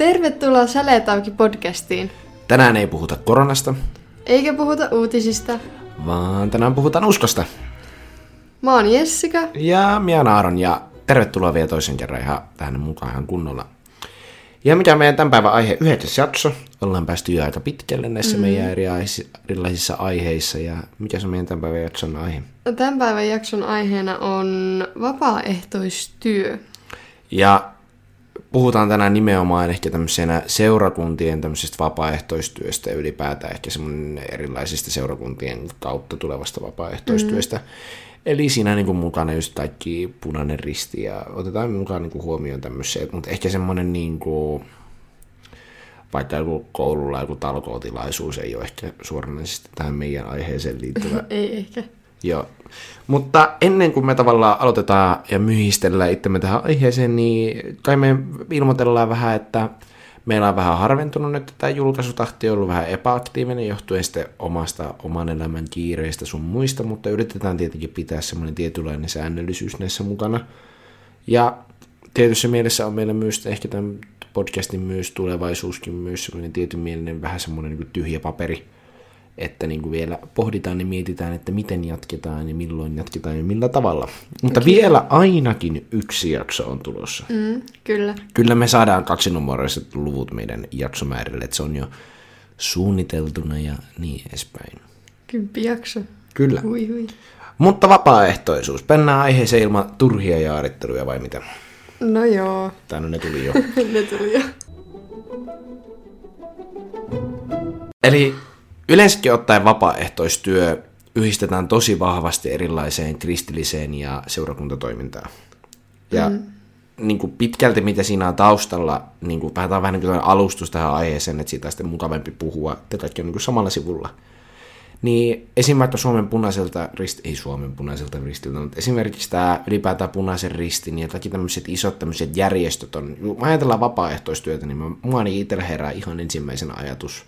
Tervetuloa Säletauki podcastiin. Tänään ei puhuta koronasta, Eikä puhuta uutisista. vaan tänään puhutaan uskosta. Mä oon Jessica. Ja minä olen Aaron ja tervetuloa vielä toisen kerran ihan tähän mukaan ihan kunnolla. Ja mikä meidän tämän päivän aihe, yhdeksäs jakso. Ollaan päästy jo aika pitkälle näissä mm. meidän eri erilaisissa aiheissa. Ja mikä se on meidän tämän päivän jakson aihe? Tämän päivän jakson aiheena on vapaaehtoistyö. Ja puhutaan tänään nimenomaan ehkä tämmöisenä seurakuntien tämmöisestä vapaaehtoistyöstä ja ylipäätään ehkä semmoinen erilaisista seurakuntien kautta tulevasta vapaaehtoistyöstä. Mm. Eli siinä niin kuin mukana just kaikki punainen risti ja otetaan mukaan niin kuin huomioon tämmöisiä, mutta ehkä semmoinen niin kuin, vaikka joku koululla joku talkootilaisuus ei ole ehkä suoranaisesti tähän meidän aiheeseen liittyvä Ei ehkä. Joo. Mutta ennen kuin me tavallaan aloitetaan ja myhistellään itsemme tähän aiheeseen, niin kai me ilmoitellaan vähän, että meillä on vähän harventunut nyt, tämä julkaisutahti on ollut vähän epäaktiivinen johtuen sitten omasta oman elämän kiireistä sun muista, mutta yritetään tietenkin pitää semmoinen tietynlainen säännöllisyys näissä mukana. Ja tietyssä mielessä on meillä myös ehkä tämän podcastin myös tulevaisuuskin myös semmoinen tietyn mielinen vähän semmoinen niin tyhjä paperi, että niin kuin vielä pohditaan ja mietitään, että miten jatketaan ja milloin jatketaan ja millä tavalla. Mutta vielä ainakin yksi jakso on tulossa. Mm, kyllä. Kyllä me saadaan kaksinumeroiset luvut meidän jaksomäärille, että se on jo suunniteltuna ja niin edespäin. Kymppi jakso. Kyllä. Hui hui. Mutta vapaaehtoisuus. Pennään aiheeseen ilman turhia jaaritteluja vai mitä? No joo, Tää no ne tuli jo. ne tuli jo. Eli yleensäkin ottaen vapaaehtoistyö yhdistetään tosi vahvasti erilaiseen kristilliseen ja seurakuntatoimintaan. Ja mm. niin kuin pitkälti mitä siinä on taustalla, niin kuin, vähän, vähän niin kuin alustus tähän aiheeseen, että siitä on sitten mukavampi puhua, että kaikki on niin kuin samalla sivulla. Niin esimerkiksi Suomen punaiselta risti, ei Suomen punaiselta ristiltä, mutta esimerkiksi tämä ylipäätään punaisen ristin ja kaikki tämmöiset isot tämmöiset järjestöt on, kun ajatellaan vapaaehtoistyötä, niin mä, mua niin itsellä herää ihan ensimmäisenä ajatus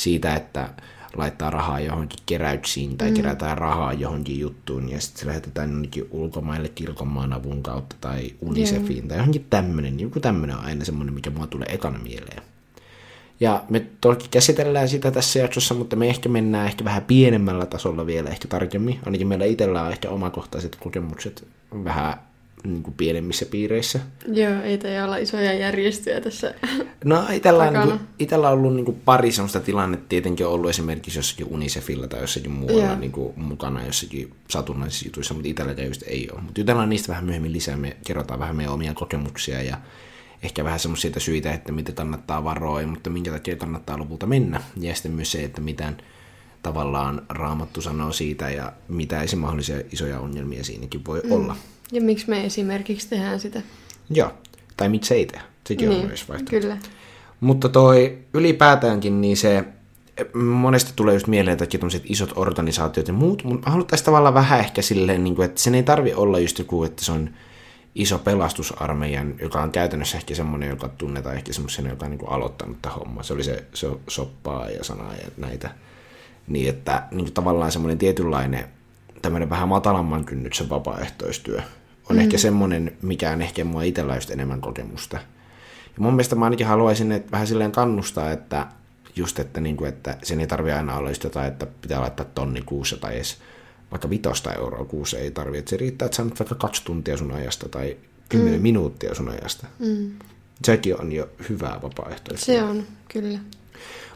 siitä, että laittaa rahaa johonkin keräyksiin tai mm. kerätään rahaa johonkin juttuun ja sitten se lähetetään jonnekin ulkomaille kirkonmaan avun kautta tai Unicefiin tai johonkin tämmöinen. Joku tämmöinen on aina semmoinen, mikä mua tulee ekana mieleen. Ja me toki käsitellään sitä tässä jaksossa, mutta me ehkä mennään ehkä vähän pienemmällä tasolla vielä ehkä tarkemmin. Ainakin meillä itsellä on ehkä omakohtaiset kokemukset vähän niin kuin pienemmissä piireissä. Joo, ei tai olla isoja järjestöjä tässä. No itellä on, Takana. niin itellä on ollut niin kuin pari sellaista tilannetta, tietenkin on ollut esimerkiksi jossakin Unicefilla tai jossakin muualla Joo. niin kuin mukana jossakin satunnaisissa jutuissa, mutta itselläkään just ei ole. Mutta jutellaan niistä vähän myöhemmin lisää, me kerrotaan vähän meidän omia kokemuksia ja ehkä vähän semmoisia syitä, että mitä kannattaa varoa, mutta minkä takia kannattaa lopulta mennä. Ja sitten myös se, että mitään tavallaan raamattu sanoo siitä ja mitä esim. mahdollisia isoja ongelmia siinäkin voi mm. olla. Ja miksi me esimerkiksi tehdään sitä? Joo, tai miksei tehdä. Sekin on myös vaihtoehto. kyllä. Mutta toi ylipäätäänkin, niin se monesti tulee just mieleen kaikki tämmöiset isot organisaatiot ja muut, mutta haluttaisiin tavallaan vähän ehkä silleen, niin kuin, että sen ei tarvi olla just joku, että se on iso pelastusarmeijan, joka on käytännössä ehkä semmoinen, joka tunnetaan ehkä semmoisena, joka on niin kuin aloittanut tämä homma. Se oli se, se soppaa ja sanaa ja näitä. Niin että niin kuin tavallaan semmoinen tietynlainen tämmöinen vähän matalamman kynnyksen vapaaehtoistyö on mm. ehkä semmoinen, mikä on ehkä mua itsellä just enemmän kokemusta. Ja mun mielestä mä ainakin haluaisin että vähän silleen kannustaa, että just, että, niin kuin, että sen ei tarvi aina olla just jotain, että pitää laittaa tonni kuussa tai edes vaikka vitosta euroa kuussa ei tarvi. Että se riittää, että sä vaikka kaksi tuntia sun ajasta tai kymmenen mm. minuuttia sun ajasta. Mm. Sekin on jo hyvää vapaaehtoistyötä. Se on, kyllä.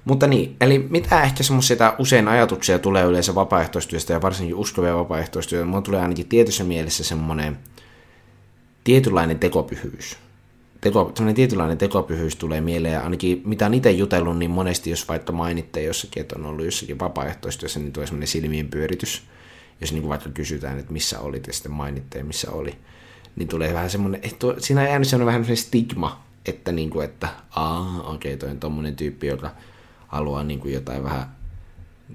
Mutta niin, eli mitä ehkä semmoisia usein ajatuksia tulee yleensä vapaaehtoistyöstä ja varsinkin uskovia vapaaehtoistyötä, mulla tulee ainakin tietyssä mielessä semmoinen tietynlainen tekopyhyys. Teko, semmoinen tietynlainen tekopyhyys tulee mieleen, ainakin mitä on itse jutellut, niin monesti jos vaikka mainitte jossakin, että on ollut jossakin vapaaehtoistyössä, niin tulee semmoinen silmien pyöritys. Jos niin kuin vaikka kysytään, että missä olit, ja sitten mainitte, missä oli, niin tulee vähän semmoinen, että tuo, siinä on jäänyt semmoinen vähän semmoinen stigma, että, niin kuin, että aa, okei, okay, toi on tommonen tyyppi, joka haluaa niin kuin jotain vähän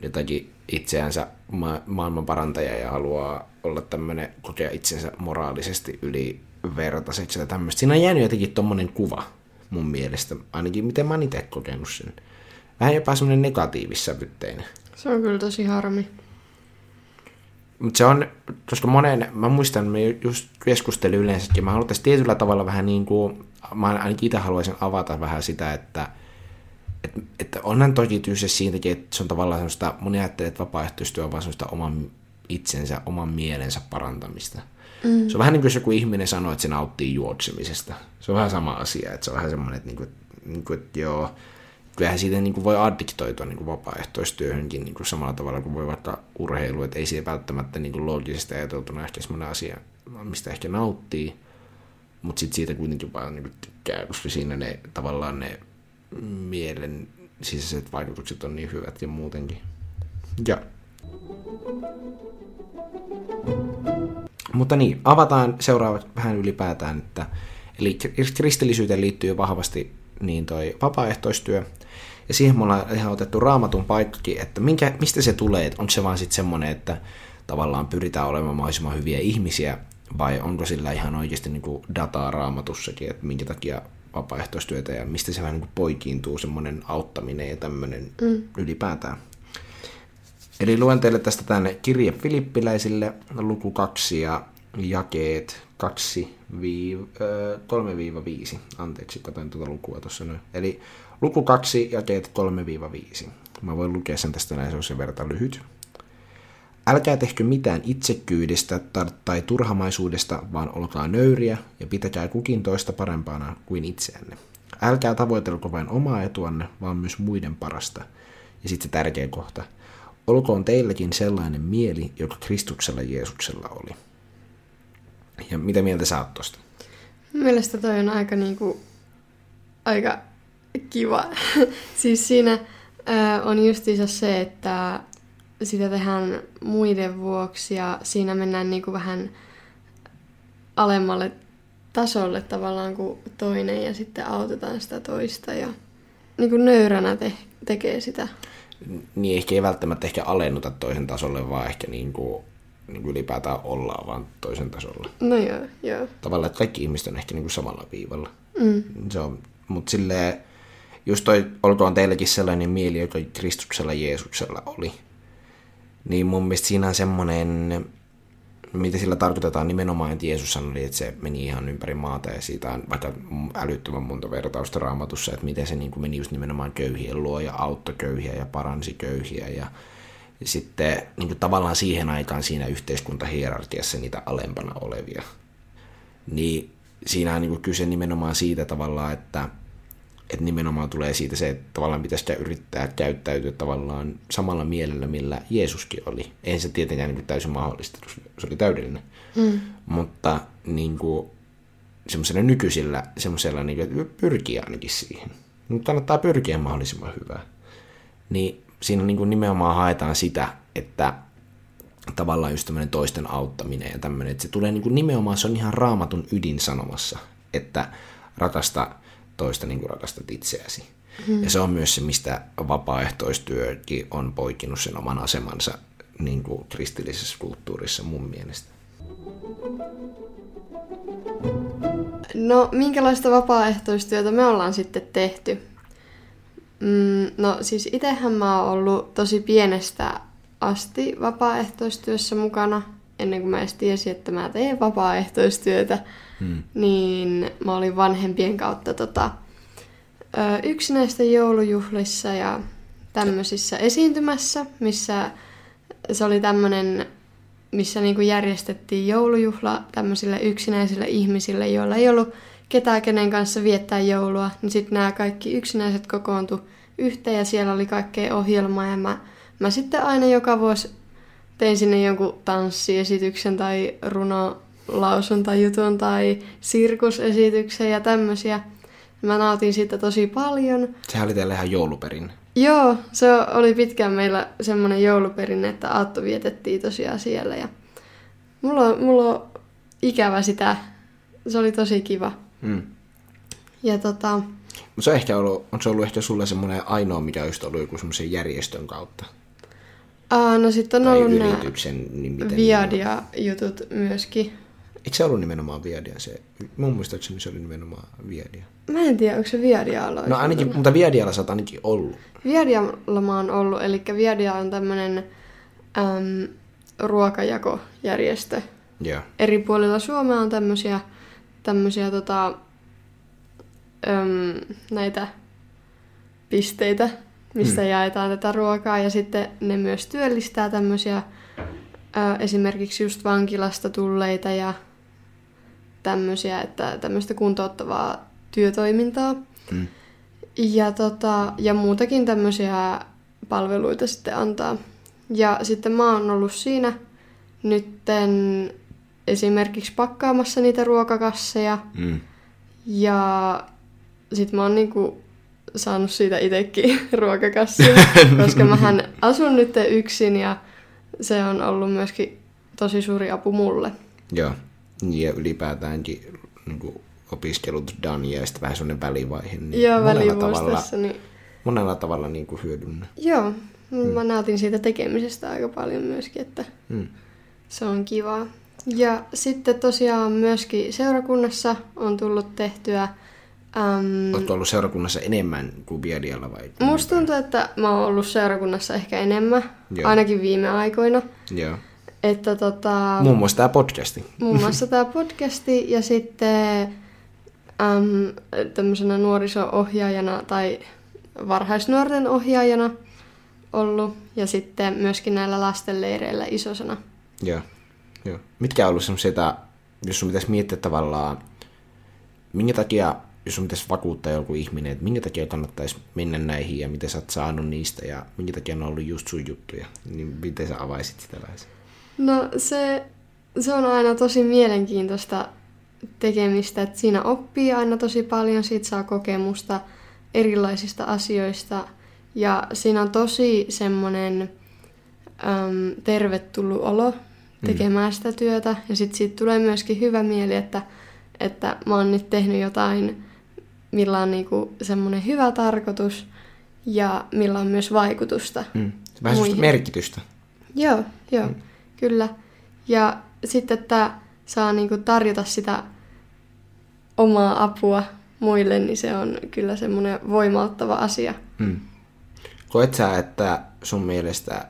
jotakin itseänsä ma- maailman parantaja ja haluaa olla tämmöinen, kokea itsensä moraalisesti ylivertaiseksi ja tämmöistä. Siinä on jäänyt jotenkin tommonen kuva mun mielestä, ainakin miten mä oon itse kokenut sen. Vähän jopa semmoinen negatiivissävytteinen. Se on kyllä tosi harmi. Mutta se on, koska monen, mä muistan, me just keskustelin yleensäkin, mä haluaisin tietyllä tavalla vähän niin kuin mä ainakin itse haluaisin avata vähän sitä, että että, että onhan toki kyse siitäkin, että se on tavallaan semmoista, moni ajattelee, että vapaaehtoistyö on vaan semmoista oman itsensä, oman mielensä parantamista. Mm. Se on vähän niin kuin joku ihminen sanoo, että se nauttii juoksemisesta. Se on vähän sama asia, että se on vähän semmoinen, että, niin kuin, niin kuin, että joo, kyllähän siitä niin kuin voi addiktoitua niin kuin vapaaehtoistyöhönkin niin kuin samalla tavalla kuin voi vaikka urheilu, että ei se välttämättä niin kuin loogisesti ajateltuna ehkä semmoinen asia, mistä ehkä nauttii, mutta sitten siitä kuitenkin vaan niin kuin tykkää, koska siinä ne tavallaan ne mielen sisäiset vaikutukset on niin hyvät ja muutenkin. Ja. Mutta niin, avataan seuraavat vähän ylipäätään, että eli kristillisyyteen liittyy vahvasti niin toi vapaaehtoistyö, ja siihen me ollaan ihan otettu raamatun paikkakin, että minkä, mistä se tulee, että onko se vaan sitten semmoinen, että tavallaan pyritään olemaan mahdollisimman hyviä ihmisiä, vai onko sillä ihan oikeasti niin kuin dataa raamatussakin, että minkä takia vapaaehtoistyötä ja mistä se vähän niin kuin poikiintuu semmoinen auttaminen ja tämmöinen mm. ylipäätään. Eli luen teille tästä tänne kirje Filippiläisille, luku 2 ja jakeet 3-5. Anteeksi, katsoin tuota lukua tuossa noin. Eli luku 2, jakeet 3-5. Mä voin lukea sen tästä näin, se on sen verran lyhyt. Älkää tehkö mitään itsekkyydestä tai turhamaisuudesta, vaan olkaa nöyriä ja pitäkää kukin toista parempana kuin itseänne. Älkää tavoitelko vain omaa etuanne, vaan myös muiden parasta. Ja sitten se tärkeä kohta. Olkoon teilläkin sellainen mieli, joka Kristuksella Jeesuksella oli. Ja mitä mieltä sä oot tosta? Mielestäni toi on aika niinku, aika kiva. siis siinä ää, on justiinsa se, että sitä tehdään muiden vuoksi ja siinä mennään niin kuin vähän alemmalle tasolle tavallaan kuin toinen ja sitten autetaan sitä toista ja niin kuin nöyränä te- tekee sitä. Niin ehkä ei välttämättä ehkä alennuta toisen tasolle, vaan ehkä niin kuin, niin kuin ylipäätään ollaan vaan toisen tasolla. No joo, joo. Tavallaan, että kaikki ihmiset on ehkä niin kuin samalla viivalla. Mm. Se on, mutta silleen, just toi, olkoon teilläkin sellainen mieli, joka Kristuksella Jeesuksella oli niin mun mielestä siinä on semmoinen, mitä sillä tarkoitetaan nimenomaan, että Jeesus sanoi, että se meni ihan ympäri maata ja siitä on vaikka älyttömän monta vertausta raamatussa, että miten se niin kuin meni just nimenomaan köyhien luo ja auttoi köyhiä ja paransi köyhiä ja, sitten niin kuin tavallaan siihen aikaan siinä yhteiskuntahierarkiassa niitä alempana olevia. Niin siinä on niin kuin kyse nimenomaan siitä tavallaan, että että nimenomaan tulee siitä se, että tavallaan pitäisi yrittää käyttäytyä tavallaan samalla mielellä, millä Jeesuskin oli. Eihän se tietenkään niin täysin mahdollista, se oli täydellinen. Mm. Mutta niin kuin, semmoisella nykyisillä, semmoisella niin kuin, pyrkiä ainakin siihen. Mutta kannattaa pyrkiä mahdollisimman hyvää. Niin siinä niin kuin nimenomaan haetaan sitä, että tavallaan just tämmöinen toisten auttaminen ja tämmöinen, että se tulee niin kuin nimenomaan, se on ihan raamatun ydin sanomassa, että rakasta toista niin kuin rakastat itseäsi. Hmm. Ja se on myös se, mistä vapaaehtoistyökin on poikinut sen oman asemansa niin kuin kristillisessä kulttuurissa mun mielestä. No, minkälaista vapaaehtoistyötä me ollaan sitten tehty? Mm, no, siis itsehän mä oon ollut tosi pienestä asti vapaaehtoistyössä mukana, ennen kuin mä edes tiesin, että mä teen vapaaehtoistyötä hmm. niin mä olin vanhempien kautta tota, yksinäisten joulujuhlissa ja tämmöisissä esiintymässä, missä se oli tämmöinen, missä niinku järjestettiin joulujuhla tämmöisille yksinäisille ihmisille, joilla ei ollut ketään kenen kanssa viettää joulua, niin sitten nämä kaikki yksinäiset kokoontu yhteen ja siellä oli kaikkea ohjelmaa ja mä, mä sitten aina joka vuosi tein sinne jonkun tanssiesityksen tai runo lausuntajutun tai sirkusesityksen ja tämmöisiä. Mä nautin siitä tosi paljon. Sehän oli teille ihan jouluperinne. Joo, se oli pitkään meillä semmoinen jouluperinne, että aatto vietettiin tosiaan siellä. Ja mulla, on, mulla on ikävä sitä. Se oli tosi kiva. Mm. Ja tota... Mutta se on, ehkä ollut, on se ollut ehkä sulle semmoinen ainoa, mikä olisi ollut joku semmoisen järjestön kautta? Aa, no sitten on tai ollut nämä niin Viadia-jutut myöskin. Eikö se ollut nimenomaan Viadia se? Mun muistaakseni se oli nimenomaan Viadia. Mä en tiedä, onko se Viadialla No ainakin, ollut. mutta Viadialla sä oot ainakin ollut. Viadialla mä oon ollut, eli Viadia on tämmönen äm, ruokajakojärjestö. Yeah. Eri puolilla Suomea on tämmöisiä, tämmöisiä tota, öm, näitä pisteitä, missä Hmm. jaetaan tätä ruokaa. Ja sitten ne myös työllistää tämmöisiä ö, esimerkiksi just vankilasta tulleita ja tämmöisiä, että tämmöistä kuntouttavaa työtoimintaa. Mm. Ja, tota, ja muutakin tämmöisiä palveluita sitten antaa. Ja sitten mä oon ollut siinä nytten esimerkiksi pakkaamassa niitä ruokakasseja. Mm. Ja sit mä oon niinku saanut siitä itekin ruokakassia, koska mähän asun nyt yksin ja se on ollut myöskin tosi suuri apu mulle. Joo. Ja ylipäätäänkin niin kuin opiskelut done ja sitten vähän sellainen välivaihe. Niin Joo, välivuosi tässä. Niin... monella tavalla niin kuin hyödynnä. Joo, mä nautin siitä tekemisestä aika paljon myöskin, että Mm. se on kivaa. Ja sitten tosiaan myöskin seurakunnassa on tullut tehtyä... Äm, Oletko ollut seurakunnassa enemmän kuin Biadialla vai? musta tuntuu, että mä oon ollut seurakunnassa ehkä enemmän, Joo. ainakin viime aikoina. Joo. Että tota, Muun muassa tämä podcasti. muun muassa tämä podcasti ja sitten äm, tämmöisenä nuoriso-ohjaajana tai varhaisnuorten ohjaajana ollut ja sitten myöskin näillä lastenleireillä isosana. Joo. Joo. Mitkä on ollut semmoisia, jos sun pitäisi miettiä tavallaan, minkä takia, jos sun pitäisi vakuuttaa joku ihminen, että minkä takia kannattaisi mennä näihin ja mitä sä oot saanut niistä ja minkä takia ne on ollut just sun juttuja, niin miten sä avaisit sitä vähän? No se, se on aina tosi mielenkiintoista tekemistä, että siinä oppii aina tosi paljon, siitä saa kokemusta erilaisista asioista ja siinä on tosi semmoinen äm, tervetullut olo tekemään sitä työtä ja sitten siitä tulee myöskin hyvä mieli, että, että mä oon nyt tehnyt jotain, millä on niinku semmoinen hyvä tarkoitus ja millä on myös vaikutusta. Mm. Vähän semmoista merkitystä. Joo, joo, mm. kyllä. Ja sitten, että saa niinku tarjota sitä omaa apua muille, niin se on kyllä semmoinen voimauttava asia. Mm. Koet sä, että sun mielestä,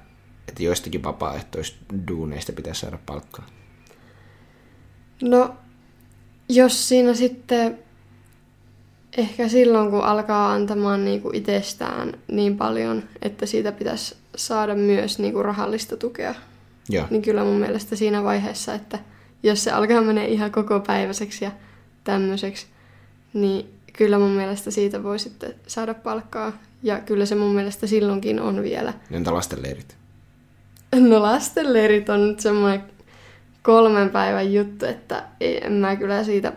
että joistakin vapaaehtoisduuneista pitäisi saada palkkaa? No, jos siinä sitten ehkä silloin, kun alkaa antamaan niinku itsestään niin paljon, että siitä pitäisi saada myös niinku rahallista tukea, Joo. niin kyllä mun mielestä siinä vaiheessa, että jos se alkaa menee ihan koko päiväiseksi ja tämmöiseksi, niin kyllä mun mielestä siitä voi sitten saada palkkaa. Ja kyllä se mun mielestä silloinkin on vielä. Entä lastenleirit? No lastenleirit on nyt semmoinen kolmen päivän juttu, että ei, en mä kyllä siitä,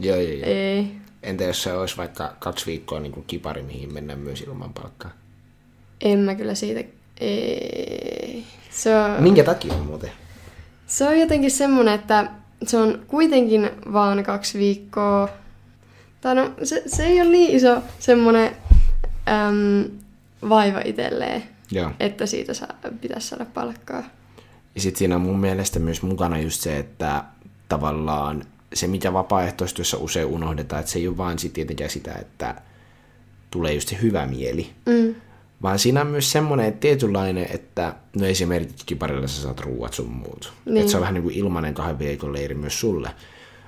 Joo, joo, joo. ei. Entä jos se olisi vaikka kaksi viikkoa niin kuin kipari, mihin mennään myös ilman palkkaa? En mä kyllä siitä, ei. Se on, Minkä takia muuten? se on jotenkin semmoinen, että se on kuitenkin vaan kaksi viikkoa. Tai no, se, se ei ole niin iso semmoinen äm, vaiva itselleen, Joo. että siitä saa, pitäisi saada palkkaa. Ja sitten siinä on mun mielestä myös mukana just se, että tavallaan se, mikä vapaaehtoistyössä usein unohdetaan, että se ei ole vaan sit tietenkään sitä, että tulee just se hyvä mieli, Mm. vaan siinä on myös semmoinen tietynlainen, että no esimerkiksi kiparilla sä saat ruuat sun muut. Niin. Että se on vähän niin kuin ilmainen kahden viikon leiri myös sulle.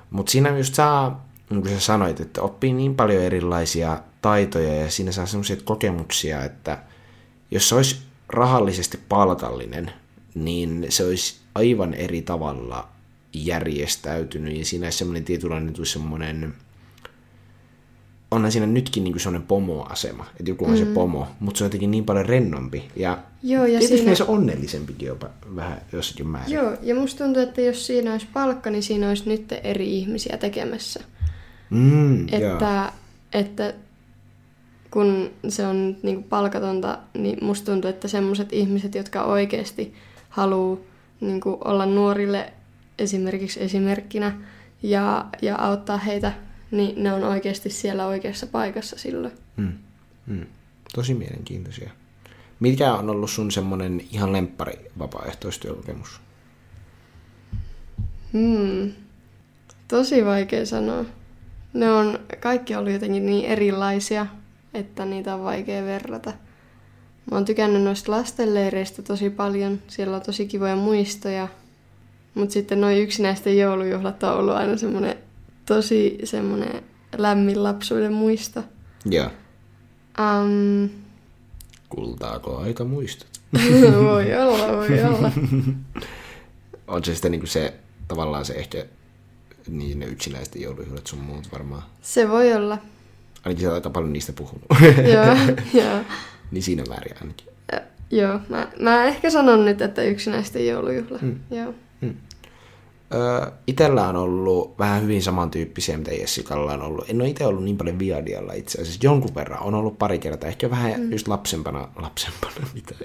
Mutta siinä just saa, niin kuin sä sanoit, että oppii niin paljon erilaisia taitoja ja siinä saa semmoisia kokemuksia, että jos se olisi rahallisesti palkallinen, niin se olisi aivan eri tavalla järjestäytynyt ja siinä semmoinen tietynlainen tulisi semmoinen onhan siinä nytkin niin semmoinen pomo-asema, että joku on se pomo, mutta se on jotenkin niin paljon rennompi ja, Joo, ja tietysti siinä, se on onnellisempikin jopa vähän jossakin määrin. joo, ja musta tuntuu, että jos siinä olisi palkka, niin siinä olisi nyt eri ihmisiä tekemässä. Mm, joo. Että, että kun se on niinku palkatonta, niin musta tuntuu, että semmoiset ihmiset, jotka oikeasti haluaa niinku olla nuorille esimerkiksi esimerkkinä ja, ja auttaa heitä, niin ne on oikeasti siellä oikeassa paikassa silloin. Mm, mm. Tosi mielenkiintoisia. Mikä on ollut sun semmoinen ihan lemppari vapaaehtoistyökokemus? Hmm. Tosi vaikea sanoa. Ne on kaikki ollut jotenkin niin erilaisia, että niitä on vaikea verrata. Mä oon tykännyt noista lastenleireistä tosi paljon. Siellä on tosi kivoja muistoja. Mutta sitten noin yksinäisten joulujuhlat on ollut aina semmoinen tosi semmoinen lämmin lapsuuden muisto. Joo. Um, Kultaako aika muistot? voi olla, voi olla. On se sitten niin kuin se, tavallaan se ehkä niin ne yksinäisten joulujuhlat sun muut varmaan. Se voi olla. Ainakin sä oot aika paljon niistä puhunut. joo, joo. niin siinä määrin ainakin. Ja, joo, mä, mä ehkä sanon nyt, että yksinäisten joulujuhla. Mm. Joo. Öö, itellä on ollut vähän hyvin samantyyppisiä, mitä Jessikalla on ollut. En ole itse ollut niin paljon Viadialla itse asiassa. Jonkun verran on ollut pari kertaa. Ehkä vähän mm. just lapsempana, lapsempana, mitä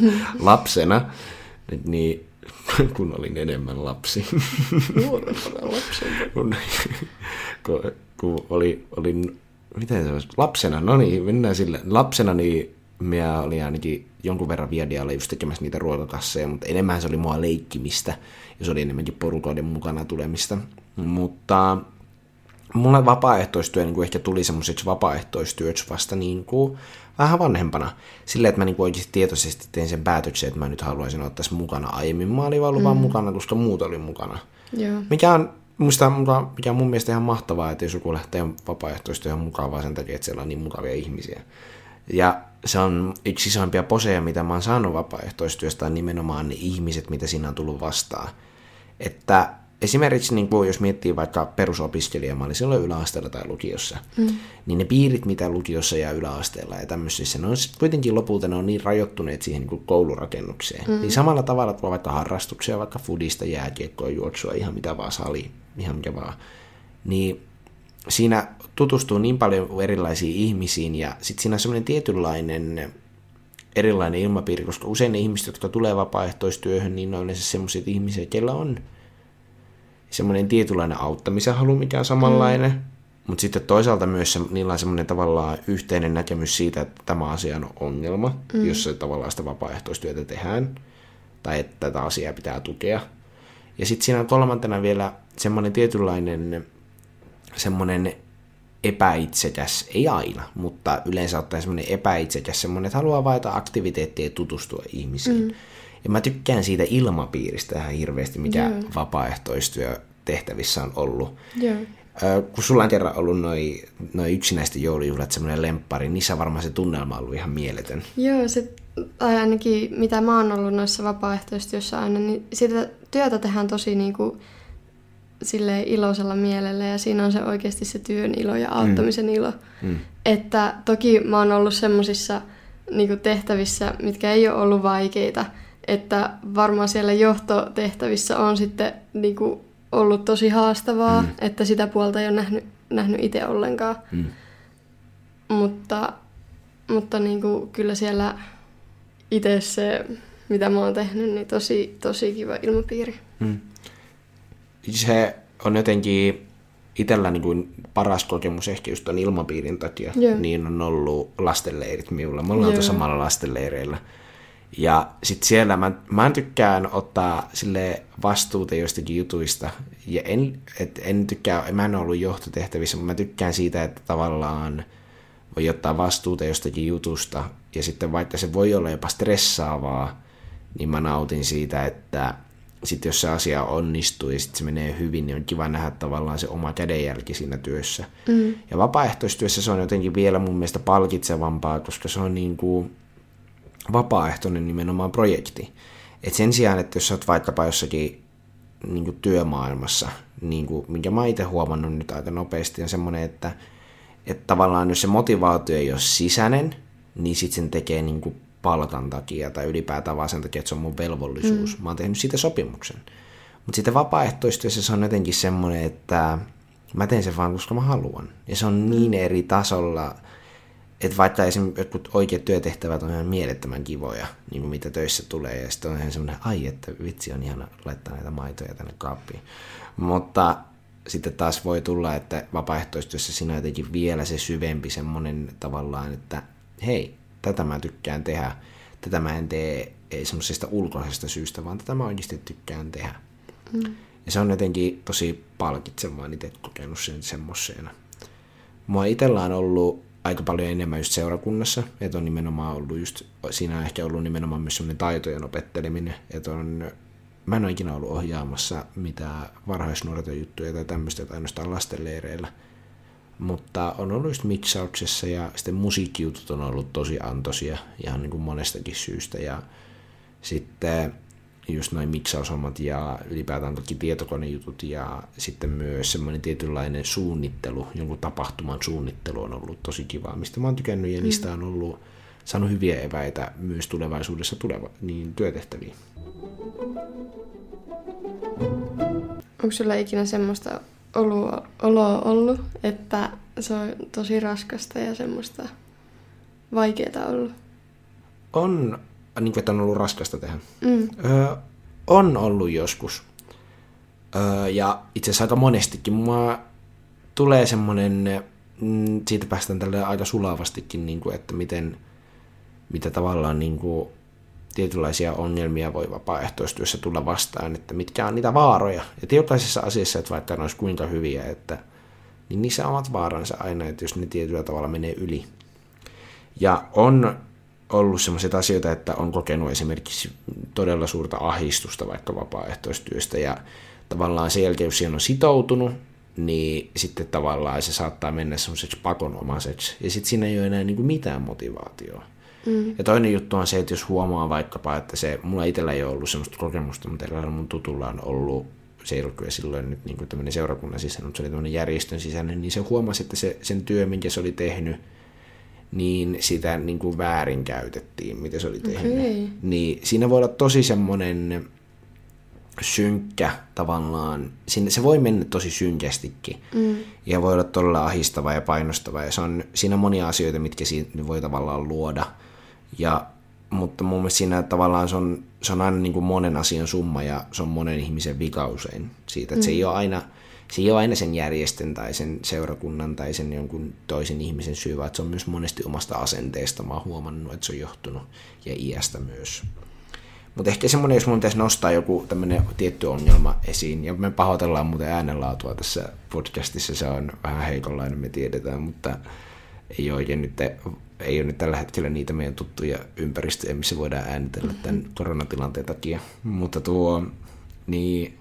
lapsena, niin kun olin enemmän lapsi. Nuorempana lapsena. kun, kun oli, olin, miten se olisi, lapsena, no niin, mennään sille. Lapsena niin minä olin ainakin jonkun verran Viadialla just tekemässä niitä ruokakasseja, mutta enemmän se oli mua leikkimistä ja se oli enemmänkin porukoiden mukana tulemista. Mutta mulle vapaaehtoistyö niin kuin ehkä tuli semmoiseksi vapaaehtoistyöksi vasta niin kuin vähän vanhempana. Silleen, että mä niin kuin oikeasti tietoisesti tein sen päätöksen, että mä nyt haluaisin ottaa mukana. Aiemmin mä olin ollut mm. vaan mukana, koska muut oli mukana. Joo. Mikä on Musta, mikä on mun mielestä ihan mahtavaa, että jos joku lähtee vapaaehtoistyöhön mukavaa sen takia, että siellä on niin mukavia ihmisiä. Ja se on yksi isoimpia poseja, mitä mä oon saanut vapaaehtoistyöstä, on nimenomaan ne ihmiset, mitä siinä on tullut vastaan. Että esimerkiksi niin kuin jos miettii vaikka perusopiskelija, mä olin silloin yläasteella tai lukiossa, mm. niin ne piirit, mitä lukiossa ja yläasteella ja tämmöisissä, ne on kuitenkin lopulta ne on niin rajoittuneet siihen niin kuin koulurakennukseen. Mm. Niin samalla tavalla kuin vaikka harrastuksia, vaikka fudista, jääkiekkoa, juoksua, ihan mitä vaan sali, ihan mikä vaan, niin siinä tutustuu niin paljon erilaisiin ihmisiin ja sitten siinä on semmoinen tietynlainen erilainen ilmapiiri, koska usein ne ihmiset, jotka tulee vapaaehtoistyöhön, niin ne on semmoiset ihmiset, joilla on semmoinen tietynlainen auttamisen halu, mikä on samanlainen, mm. mutta sitten toisaalta myös se, niillä on semmoinen tavallaan yhteinen näkemys siitä, että tämä asia on ongelma, mm. jos se tavallaan sitä vapaaehtoistyötä tehdään, tai että tätä asiaa pitää tukea. Ja sitten siinä on kolmantena vielä semmoinen tietynlainen semmoinen epäitsekäs, ei aina, mutta yleensä ottaen semmoinen epäitsekäs, semmoinen, että haluaa vaita aktiviteettia ja tutustua ihmisiin. Mm. Ja mä tykkään siitä ilmapiiristä ihan hirveästi, mikä yeah. vapaaehtoistyö tehtävissä on ollut. Yeah. Kun sulla on kerran ollut noin noi yksinäisten joulujuhlat, semmoinen lemppari, niissä varmaan se tunnelma on ollut ihan mieletön. Joo, se, tai ainakin mitä mä oon ollut noissa vapaaehtoistyössä aina, niin sitä työtä tehdään tosi niin kuin, sille iloisella mielellä ja siinä on se oikeasti se työn ilo ja auttamisen mm. ilo. Mm. Että toki mä oon ollut semmoisissa niin tehtävissä, mitkä ei ole ollut vaikeita, että varmaan siellä johtotehtävissä on sitten niin kuin ollut tosi haastavaa, mm. että sitä puolta ei ole nähnyt, nähnyt itse ollenkaan. Mm. Mutta, mutta niin kuin kyllä siellä itse se, mitä mä oon tehnyt, niin tosi, tosi kiva ilmapiiri. Mm. Se on jotenkin itsellä niin kuin paras kokemus ehkä just ton ilmapiirin takia, yeah. niin on ollut lastenleirit minulla. Me ollaan yeah. samalla lastenleireillä. Ja sitten siellä mä, mä tykkään ottaa sille vastuuta joistakin jutuista. Ja en, et en tykkää, mä en ollut johtotehtävissä, mutta mä tykkään siitä, että tavallaan voi ottaa vastuuta jostakin jutusta. Ja sitten vaikka se voi olla jopa stressaavaa, niin mä nautin siitä, että sitten jos se asia onnistuu ja sitten se menee hyvin, niin on kiva nähdä tavallaan se oma kädenjälki siinä työssä. Mm. Ja vapaaehtoistyössä se on jotenkin vielä mun mielestä palkitsevampaa, koska se on niin kuin vapaaehtoinen nimenomaan projekti. Et sen sijaan, että jos olet vaikkapa jossakin niin kuin työmaailmassa, niin kuin, minkä mä itse huomannut nyt aika nopeasti, on semmoinen, että, että tavallaan jos se motivaatio ei ole sisäinen, niin sitten sen tekee niin kuin palkan takia tai ylipäätään vaan sen takia, että se on mun velvollisuus. Mm. Mä oon tehnyt siitä sopimuksen. Mutta sitten vapaaehtoistyössä se on jotenkin semmoinen, että mä teen sen vaan, koska mä haluan. Ja se on niin eri tasolla että vaikka esimerkiksi jotkut oikeat työtehtävät on ihan mielettömän kivoja, niin kuin mitä töissä tulee, ja sitten on ihan semmoinen, ai että vitsi on ihana laittaa näitä maitoja tänne kaappiin. Mutta sitten taas voi tulla, että vapaaehtoistyössä siinä on jotenkin vielä se syvempi semmoinen tavallaan, että hei, tätä mä tykkään tehdä, tätä mä en tee ei semmoisesta ulkoisesta syystä, vaan tätä mä oikeasti tykkään tehdä. Mm. Ja se on jotenkin tosi palkitsevaa itse kokenut sen semmoisena. Mua itsellä on ollut aika paljon enemmän just seurakunnassa, että on nimenomaan ollut just, siinä on ehkä ollut nimenomaan myös semmoinen taitojen opetteleminen, että on, mä en ole ikinä ollut ohjaamassa mitään varhaisnuorten juttuja tai tämmöistä, tai ainoastaan lastenleireillä Mutta on ollut just miksauksessa ja sitten musiikkijutut on ollut tosi antoisia ihan niin kuin monestakin syystä. Ja sitten just noin miksaushommat ja ylipäätään kaikki tietokonejutut ja sitten myös semmoinen tietynlainen suunnittelu, jonkun tapahtuman suunnittelu on ollut tosi kiva, mistä mä oon tykännyt ja niistä on ollut saanut hyviä eväitä myös tulevaisuudessa tuleva, niin työtehtäviin. Onko sulla ikinä semmoista oloa, oloa ollut, että se on tosi raskasta ja semmoista vaikeaa ollut? On, niin kuin, että on ollut raskasta tehdä. Mm. Öö, on ollut joskus. Öö, ja itse asiassa aika monestikin. Mua tulee semmoinen, mm, siitä päästään tälle aika sulavastikin, niin kuin, että miten, mitä tavallaan niin kuin, tietynlaisia ongelmia voi vapaaehtoistyössä tulla vastaan, että mitkä on niitä vaaroja. Ja jokaisessa asiassa, että vaikka ne olisi kuinka hyviä, että, niin niissä omat vaaransa aina, että jos ne tietyllä tavalla menee yli. Ja on ollut sellaisia asioita, että on kokenut esimerkiksi todella suurta ahistusta vaikka vapaaehtoistyöstä ja tavallaan sen jälkeen, jos siihen on sitoutunut, niin sitten tavallaan se saattaa mennä semmoiseksi pakonomaiseksi ja sitten siinä ei ole enää niin kuin mitään motivaatioa. Mm. Ja toinen juttu on se, että jos huomaa vaikkapa, että se, mulla itsellä ei ole ollut semmoista kokemusta, mutta eräällä mun tutulla on ollut, se ei ollut kyllä silloin nyt niin tämmöinen seurakunnan sisäinen, mutta se oli tämmöinen järjestön sisäinen, niin se huomasi, että se, sen työ, minkä se oli tehnyt, niin sitä niin kuin väärinkäytettiin, mitä se oli tehnyt. Okay. Niin siinä voi olla tosi semmoinen synkkä tavallaan, sinne, se voi mennä tosi synkästikin Mm. ja voi olla todella ahistava ja painostava ja se on, siinä on monia asioita, mitkä siinä voi tavallaan luoda. Ja, mutta mun mielestä siinä tavallaan se on, se on aina niin kuin monen asian summa ja se on monen ihmisen vika usein siitä, että mm. se ei ole aina se ei ole aina sen järjestön tai sen seurakunnan tai sen jonkun toisen ihmisen syy, vaan se on myös monesti omasta asenteesta. Mä oon huomannut, että se on johtunut ja iästä myös. Mutta ehkä semmoinen, jos mun pitäisi nostaa joku tämmöinen tietty ongelma esiin, ja me pahoitellaan muuten äänenlaatua tässä podcastissa, se on vähän heikonlainen, me tiedetään, mutta ei ole, oikein nyt, ei ole nyt tällä hetkellä niitä meidän tuttuja ympäristöjä, missä voidaan äänitellä tämän koronatilanteen takia. Mutta tuo, niin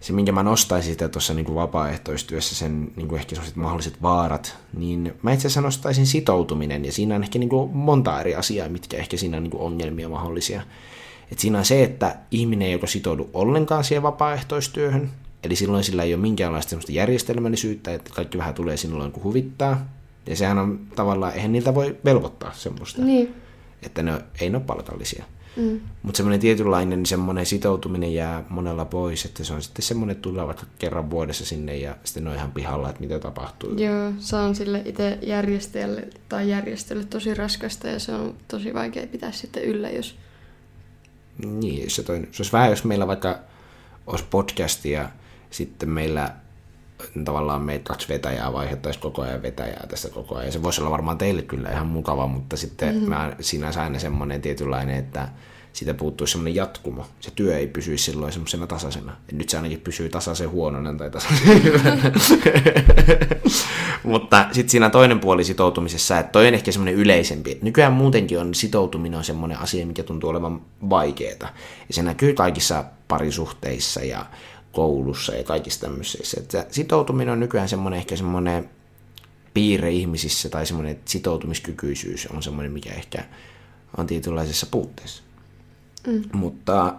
se, minkä mä nostaisin sitä tuossa niin vapaaehtoistyössä, sen niin kuin ehkä sellaiset mahdolliset vaarat, niin mä itse asiassa nostaisin sitoutuminen, ja siinä on ehkä niin kuin monta eri asiaa, mitkä ehkä siinä on niin kuin ongelmia mahdollisia. Et siinä on se, että ihminen ei joko sitoudu ollenkaan siihen vapaaehtoistyöhön, eli silloin sillä ei ole minkäänlaista järjestelmällisyyttä, että kaikki vähän tulee silloin, kun huvittaa, ja sehän on tavallaan, eihän niiltä voi velvoittaa semmoista, Niin. että ne ei ne ole palkallisia. Mm. Mutta semmoinen tietynlainen semmoinen sitoutuminen jää monella pois, että se on sitten semmoinen, että tullaan vaikka kerran vuodessa sinne ja sitten ne on ihan pihalla, että mitä tapahtuu. Joo, se on sille itse järjestäjälle tai järjestölle tosi raskasta ja se on tosi vaikea pitää sitten yllä, jos... Niin, se, toinen, se olisi vähän, jos meillä vaikka olisi podcast ja sitten meillä tavallaan meitä kaksi vetäjää vaihdettaisiin koko ajan vetäjää tässä koko ajan. Se voisi olla varmaan teille kyllä ihan mukava, mutta sitten mm-hmm. mä, siinä olisi aina semmoinen tietynlainen, että siitä puuttuisi semmoinen jatkumo. Se työ ei pysyisi silloin semmoisena tasaisena. Ja nyt se ainakin pysyy tasaisen huonona tai tasaisen Mutta sitten siinä toinen puoli sitoutumisessa, että toi on ehkä semmoinen yleisempi. Nykyään muutenkin on sitoutuminen on semmoinen asia, mikä tuntuu olevan vaikeaa. Ja se näkyy kaikissa parisuhteissa ja koulussa ja kaikissa tämmöisissä. Että sitoutuminen on nykyään semmoinen ehkä semmoinen piirre ihmisissä tai semmoinen sitoutumiskykyisyys on semmoinen, mikä ehkä on tietynlaisessa puutteessa. Mm. Mutta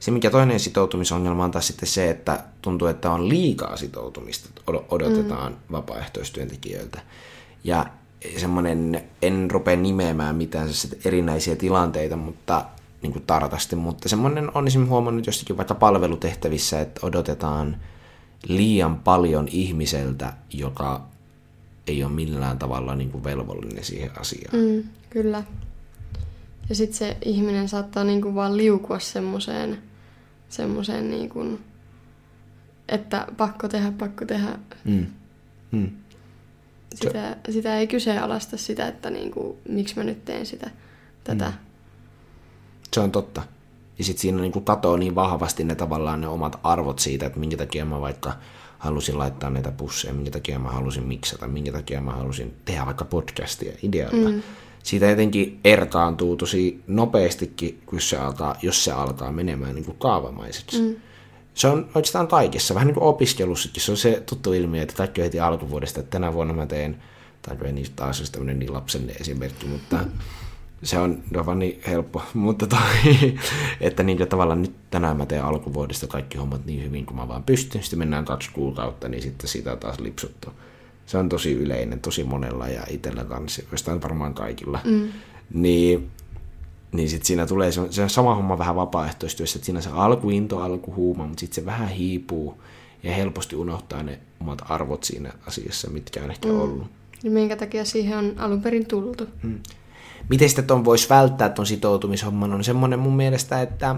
se, mikä toinen sitoutumisongelma on taas sitten se, että tuntuu, että on liikaa sitoutumista, odotetaan mm. vapaaehtoistyöntekijöiltä. Ja semmoinen, en rupea nimeämään mitään erinäisiä tilanteita, mutta niin kuin tarkasti, mutta semmoinen on esimerkiksi huomannut jostakin vaikka palvelutehtävissä, että odotetaan liian paljon ihmiseltä, joka ei ole millään tavalla niin kuin velvollinen siihen asiaan. Mm, kyllä. Ja sitten se ihminen saattaa niinku vaan liukua semmoiseen, semmoiseen niinku, että pakko tehdä, pakko tehdä. Mm. Mm. Sitä, sitä ei kyseenalaista sitä, että niinku, miksi mä nyt teen sitä, tätä. Mm. Se on totta. Ja sitten siinä niin katoaa niin vahvasti ne tavallaan ne omat arvot siitä, että minkä takia mä vaikka halusin laittaa näitä pusseja, minkä takia mä halusin miksata, minkä takia mä halusin tehdä vaikka podcastia idealta. Mm. Siitä jotenkin erkaantuu tosi nopeastikin, kun se alkaa, jos se alkaa menemään niin kuin kaavamaiseksi. Mm. Se on oikeastaan kaikessa, vähän niin kuin opiskelussakin. Se on se tuttu ilmiö, että kaikki heti alkuvuodesta, että tänä vuonna mä teen, tai ei niin taas olisi tämmöinen niin lapsenne esimerkki, mutta se on, no vaan niin helppo, mutta toi, että niin tavallaan nyt tänään mä teen alkuvuodesta kaikki hommat niin hyvin kuin mä vaan pystyn, sitten mennään kaksi kuukautta, niin sitten sitä taas lipsuttu. Se on tosi yleinen, tosi monella ja itsellä kanssa, jostain varmaan kaikilla. Mm. Niin, niin sitten siinä tulee, se on, se on sama homma vähän vapaaehtoistyössä, että siinä se alkuinto, alkuhuuma, mutta sitten se vähän hiipuu ja helposti unohtaa ne omat arvot siinä asiassa, mitkä on ehkä mm. ollut. Ja minkä takia siihen on alun perin tultu. Mm miten sitä ton voisi välttää ton sitoutumishomman, on semmoinen mun mielestä, että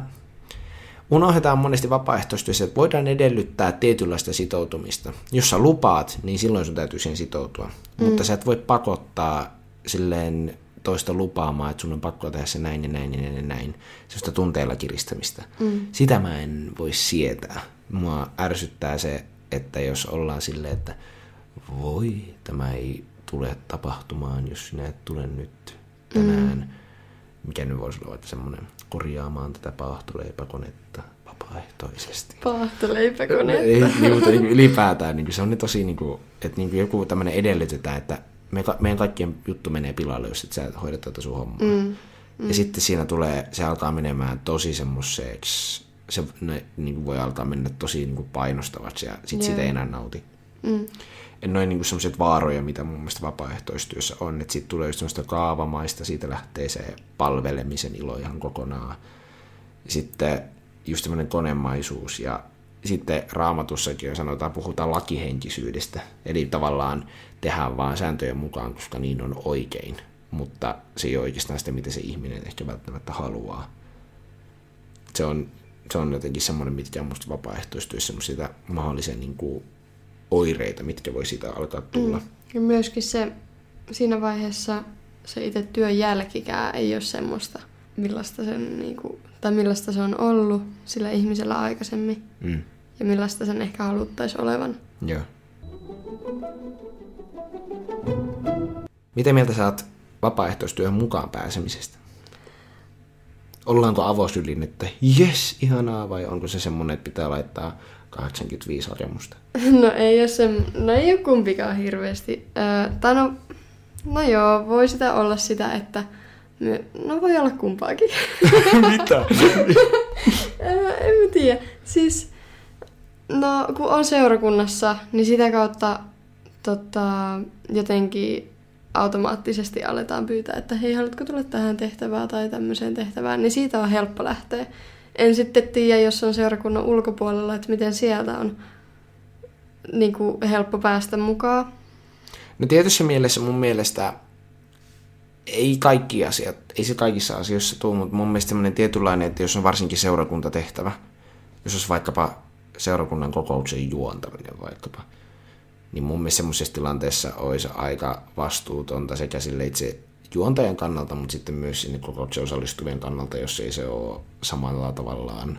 unohdetaan monesti vapaaehtoistyössä, että voidaan edellyttää tietynlaista sitoutumista. Jos sä lupaat, niin silloin sun täytyy siihen sitoutua. Mm. Mutta sä et voi pakottaa silleen toista lupaamaan, että sun on pakko tehdä se näin ja näin ja näin ja näin. Sellaista tunteilla kiristämistä. Mm. Sitä mä en voi sietää. Mua ärsyttää se, että jos ollaan silleen, että voi, tämä ei tule tapahtumaan, jos sinä et tule nyt tänään, mm. mikä nyt voisi olla semmoinen korjaamaan tätä paahtoleipäkonetta vapaaehtoisesti. Paahtoleipäkonetta. Ei, niin, mutta niin ylipäätään niin se on niin tosi, niin kuin, että niin kuin joku tämmöinen edellytetään, että me, meidän kaikkien juttu menee pilalle, jos et sä hoidat tätä sun hommaa. Mm. Mm. Ja sitten siinä tulee, se alkaa menemään tosi semmoiseksi, se ne, niin kuin voi alkaa mennä tosi niin kuin painostavaksi ja sitten siitä ei enää nauti. Mm noin niin semmoiset vaaroja, mitä mun mielestä vapaaehtoistyössä on, että siitä tulee just semmoista kaavamaista, siitä lähtee se palvelemisen ilo ihan kokonaan. Sitten just semmoinen konemaisuus ja sitten raamatussakin sanotaan, puhutaan lakihenkisyydestä, eli tavallaan tehdään vaan sääntöjen mukaan, koska niin on oikein, mutta se ei ole oikeastaan sitä, mitä se ihminen ehkä välttämättä haluaa. Se on, se on jotenkin semmoinen, mitkä on musta vapaaehtoistyössä sitä mahdollisen niin kuin oireita, mitkä voi siitä alkaa tulla. Mm. Ja myöskin se, siinä vaiheessa se itse työn jälkikään ei ole semmoista, millaista, sen, niin kuin, tai millaista se on ollut sillä ihmisellä aikaisemmin. Mm. Ja millaista sen ehkä haluttaisiin olevan. Joo. Miten mieltä saat vapaaehtoistyöhön mukaan pääsemisestä? Ollaanko avosylin, että jes, ihanaa, vai onko se semmoinen, että pitää laittaa 85 harjamusta? No ei ole, se, no ei ole kumpikaan hirveästi. Öö, tai no, no joo, voi sitä olla sitä, että my, no voi olla kumpaakin. Mitä? en mä tiedä. Siis, no kun on seurakunnassa, niin sitä kautta tota, jotenkin automaattisesti aletaan pyytää, että hei, haluatko tulla tähän tehtävään tai tämmöiseen tehtävään, niin siitä on helppo lähteä. En sitten tiedä, jos on seurakunnan ulkopuolella, että miten sieltä on niin kuin helppo päästä mukaan. No tietyssä mielessä mun mielestä ei kaikki asiat, ei se kaikissa asioissa tule, mutta mun mielestä semmoinen tietynlainen, että jos on varsinkin seurakuntatehtävä, jos olisi vaikkapa seurakunnan kokouksen juontaminen vaikkapa, niin mun mielestä semmoisessa tilanteessa olisi aika vastuutonta sekä sille itse juontajan kannalta, mutta sitten myös sinne kokouksen osallistuvien kannalta, jos ei se ole samalla tavallaan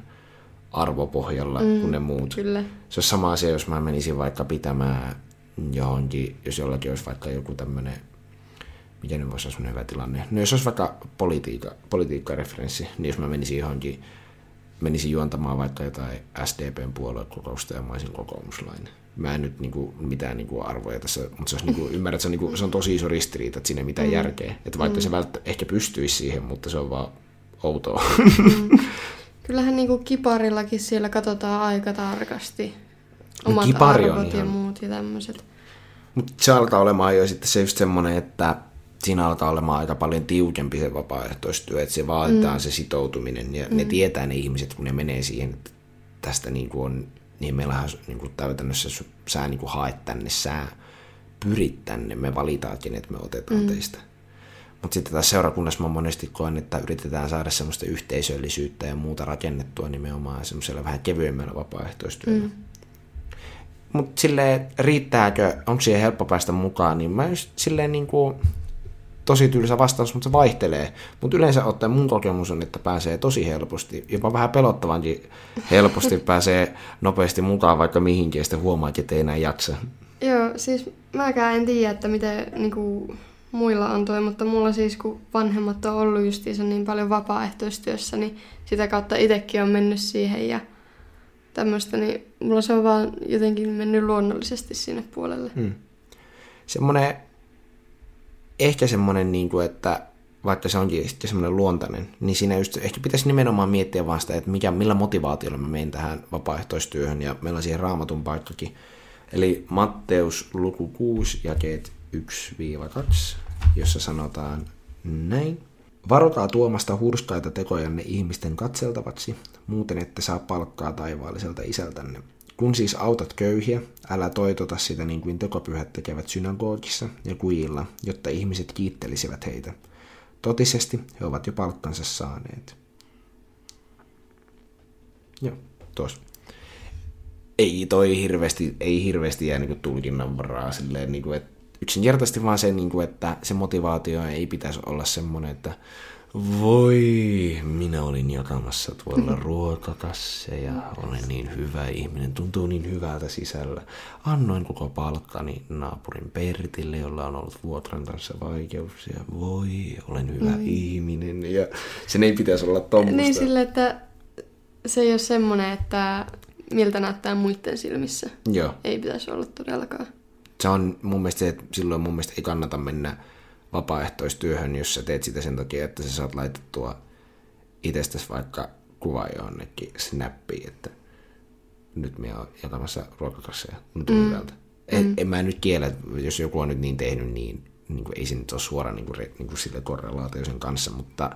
arvopohjalla mm, kuin ne muut. Kyllä. Se on sama asia, jos mä menisin vaikka pitämään johonkin, jos jollakin olisi vaikka joku tämmöinen, mikä nyt voisi olla hyvä tilanne. No jos olisi vaikka politiikka, politiikkareferenssi, niin jos mä menisin johonkin, menisin juontamaan vaikka jotain SDPn puoluekokousta ja mä olisin kokoomuslainen mä en nyt niinku, mitään niinku arvoja tässä, mutta se olisi niinku, ymmärrät, että se on, niinku, se on tosi iso ristiriita, että siinä ei mitään mm. järkeä. Että vaikka mm. se välttä, ehkä pystyisi siihen, mutta se on vaan outoa. Mm. Kyllähän niinku kiparillakin siellä katsotaan aika tarkasti no omat no, arvot ja muut ja tämmöiset. Mutta se alkaa olemaan jo sitten se just semmoinen, että siinä alkaa olemaan aika paljon tiukempi se vapaaehtoistyö, että se vaaditaan mm. se sitoutuminen ja mm. ne tietää ne ihmiset, kun ne menee siihen, että tästä niin kuin on niin meillähän niin kuin täytännössä sä niin kuin haet tänne, sä pyrit tänne, me valitaan, kenet me otetaan mm. teistä. Mutta sitten tässä seurakunnassa mä monesti koen, että yritetään saada semmoista yhteisöllisyyttä ja muuta rakennettua nimenomaan semmoisella vähän kevyemmällä vapaaehtoistyöllä. Mm. Mutta silleen, riittääkö, onko siihen helppo päästä mukaan, niin mä just silleen niin kuin, tosi tylsä vastaus, mutta se vaihtelee. Mutta yleensä ottaen mun kokemus on, että pääsee tosi helposti, jopa vähän pelottavankin helposti pääsee nopeasti mukaan vaikka mihinkin, ja sitten huomaa, että ei enää jaksa. Joo, siis mäkään en tiedä, että miten niin kuin, muilla on toi, mutta mulla siis kun vanhemmat on ollut justiinsa niin paljon vapaaehtoistyössä, niin sitä kautta itsekin on mennyt siihen ja tämmöistä, niin mulla se on vaan jotenkin mennyt luonnollisesti sinne puolelle. Hmm. Semmoinen, ehkä semmoinen, niin kuin, että vaikka se onkin sitten semmoinen luontainen, niin siinä just ehkä pitäisi nimenomaan miettiä vaan sitä, että mikä, millä motivaatiolla mä menen tähän vapaaehtoistyöhön, ja meillä on siihen raamatun paikkakin. Eli Matteus luku 6, jakeet 1-2, jossa sanotaan näin. Varokaa tuomasta hurskaita tekojanne ihmisten katseltavaksi, muuten ette saa palkkaa taivaalliselta isältänne. Kun siis autat köyhiä, älä toitota sitä niin kuin tekopyhät tekevät synagogissa ja kujilla, jotta ihmiset kiittelisivät heitä. Totisesti he ovat jo palkkansa saaneet. Joo, tos. Ei toi hirveästi, ei hirveästi jää niin tulkinnan varaa silleen, niin kuin, että yksinkertaisesti vaan se, niin kuin, että se motivaatio ei pitäisi olla semmoinen, että voi, minä olin jakamassa tuolla ruokakasseja, olen niin hyvä ihminen, tuntuu niin hyvältä sisällä. Annoin koko palkkani naapurin Pertille, jolla on ollut vuokran kanssa vaikeuksia. Voi, olen hyvä mm. ihminen. Ja sen ei pitäisi olla tommoista. Niin sille, että se ei ole semmoinen, että miltä näyttää muiden silmissä. Joo. Ei pitäisi olla todellakaan. Se on mun mielestä se, että silloin mun mielestä ei kannata mennä vapaaehtoistyöhön, jos sä teet sitä sen takia, että sä saat laitettua itsestäsi vaikka kuva jonnekin snappiin, että nyt me oon jakamassa ruokakasseja, tuntuu mm. hyvältä. En, mm. en mä nyt kiellä, jos joku on nyt niin tehnyt, niin, niin kuin, ei se nyt ole suora niin kuin, niin kuin sille korrelaatio sen kanssa, mutta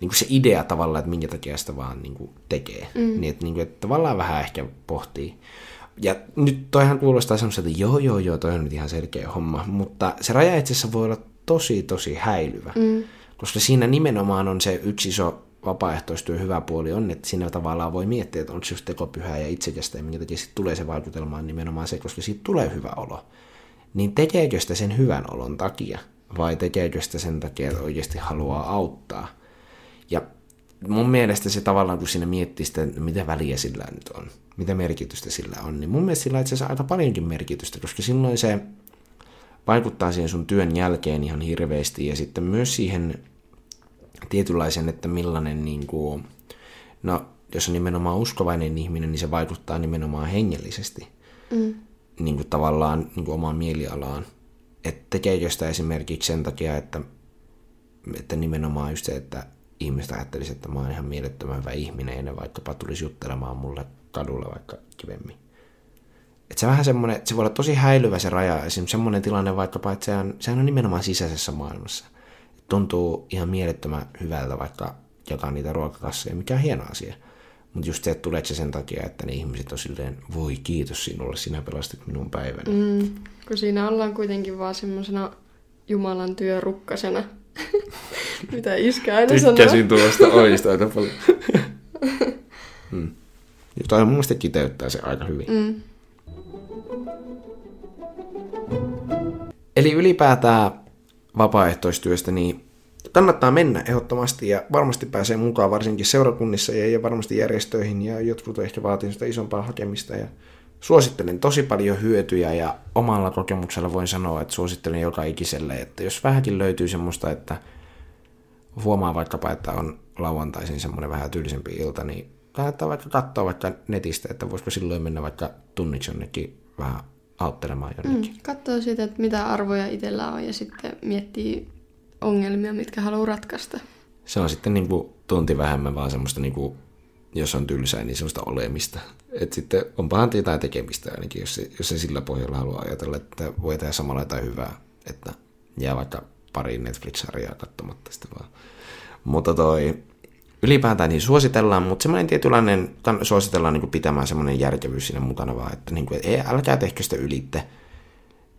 niin kuin se idea tavallaan, että minkä takia sitä vaan niin kuin, tekee. Mm. Niin, että, niin kuin, että tavallaan vähän ehkä pohtii. Ja nyt toihan kuulostaa semmoiselta, että joo, joo, joo, toi on nyt ihan selkeä homma, mutta se raja itse asiassa voi olla tosi, tosi häilyvä. Mm. Koska siinä nimenomaan on se yksi iso vapaaehtoistyö hyvä puoli on, että siinä tavallaan voi miettiä, että on se just tekopyhää ja itsekästä ja minkä takia sitten tulee se vaikutelma nimenomaan se, koska siitä tulee hyvä olo. Niin tekeekö sitä sen hyvän olon takia vai tekeekö sitä sen takia, että oikeasti haluaa auttaa? Ja mun mielestä se tavallaan, kun siinä miettii sitä, mitä väliä sillä nyt on, mitä merkitystä sillä on, niin mun mielestä sillä on itse asiassa aika paljonkin merkitystä, koska silloin se vaikuttaa siihen sun työn jälkeen ihan hirveästi ja sitten myös siihen tietynlaisen, että millainen niin kuin, no jos on nimenomaan uskovainen ihminen, niin se vaikuttaa nimenomaan hengellisesti mm. niin kuin tavallaan niin kuin omaan mielialaan. Että tekeekö sitä esimerkiksi sen takia, että, että nimenomaan just se, että ihmiset ajattelisivat, että mä oon ihan mielettömän hyvä ihminen ja ne vaikkapa tulisi juttelemaan mulle kadulla vaikka kivemmin. Että se vähän semmoinen, se voi olla tosi häilyvä se raja. Esimerkiksi semmoinen tilanne vaikkapa, että sehän, sehän on nimenomaan sisäisessä maailmassa. Tuntuu ihan mielettömän hyvältä vaikka jakaa niitä ruokakasseja, mikä on hieno asia. Mutta just se, että tuleeko se sen takia, että ne ihmiset on silleen, voi kiitos sinulle, sinä pelastit minun päivänä. Mm, kun siinä ollaan kuitenkin vaan semmoisena Jumalan työrukkasena, mitä iskä aina sanoo. Tykkäsin tuosta oista aika paljon. mm. Jotain mun mielestä kiteyttää se aika hyvin. Mm. Eli ylipäätään vapaaehtoistyöstä, niin kannattaa mennä ehdottomasti ja varmasti pääsee mukaan varsinkin seurakunnissa ja, varmasti järjestöihin ja jotkut ehkä vaatii sitä isompaa hakemista. Ja suosittelen tosi paljon hyötyjä ja omalla kokemuksella voin sanoa, että suosittelen joka ikiselle, että jos vähänkin löytyy semmoista, että huomaa vaikkapa, että on lauantaisin semmoinen vähän tyylisempi ilta, niin kannattaa vaikka katsoa vaikka netistä, että voisiko silloin mennä vaikka tunniksi jonnekin vähän auttelemaan jonnekin. Mm, katsoo siitä, että mitä arvoja itsellä on ja sitten miettii ongelmia, mitkä haluaa ratkaista. Se on sitten niin kuin tunti vähemmän vaan semmoista, niin kuin, jos on tylsää, niin semmoista olemista. Että sitten onpahan jotain tekemistä ainakin, jos se, jos se sillä pohjalla haluaa ajatella, että voi tehdä samalla jotain hyvää, että jää vaikka pari Netflix-sarjaa katsomatta sitä vaan. Mutta toi, ylipäätään niin suositellaan, mutta semmoinen tietynlainen, suositellaan niin kuin pitämään semmoinen järkevyys siinä mukana vaan, että niin kuin, ei, älkää tehkö sitä ylitte.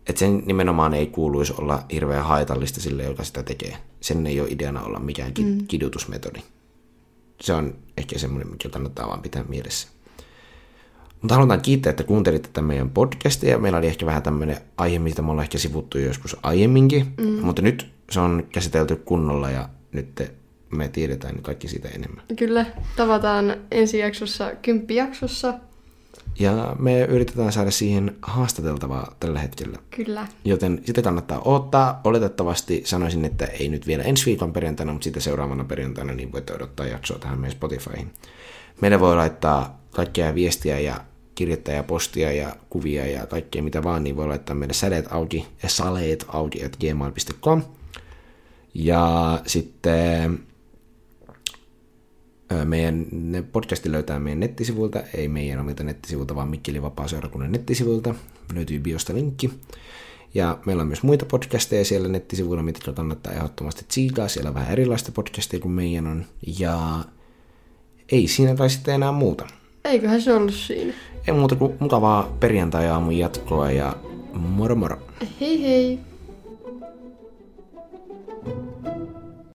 Että sen nimenomaan ei kuuluisi olla hirveän haitallista sille, joka sitä tekee. Sen ei ole ideana olla mikään mm. kidutusmetodi. Se on ehkä semmoinen, mikä kannattaa vaan pitää mielessä. Mutta halutaan kiittää, että kuuntelitte tämän meidän podcastia. Meillä oli ehkä vähän tämmöinen aihe, mitä me ollaan ehkä sivuttu joskus aiemminkin. Mm. Mutta nyt se on käsitelty kunnolla ja nyt te me tiedetään kaikki siitä enemmän. Kyllä, tavataan ensi jaksossa, kymppijaksossa. Ja me yritetään saada siihen haastateltavaa tällä hetkellä. Kyllä. Joten sitä kannattaa odottaa. Oletettavasti sanoisin, että ei nyt vielä ensi viikon perjantaina, mutta sitten seuraavana perjantaina niin voitte odottaa jaksoa tähän meidän Spotifyhin. Meille voi laittaa kaikkea viestiä ja kirjettä ja postia ja kuvia ja kaikkea mitä vaan, niin voi laittaa meille säleet auki, saleet auki at gmail.com. Ja sitten meidän podcasti löytää meidän nettisivuilta, ei meidän omilta nettisivuilta, vaan Mikkeli Vapaa-seurakunnan nettisivuilta. Löytyy biosta linkki. Ja meillä on myös muita podcasteja siellä nettisivuilla, mitkä kannattaa ehdottomasti tsiikaa. Siellä on vähän erilaista podcasteja kuin meidän on. Ja ei siinä tai sitten enää muuta. Eiköhän se ollut siinä. Ei muuta kuin mukavaa perjantai-aamun jatkoa ja moro moro. Hei hei!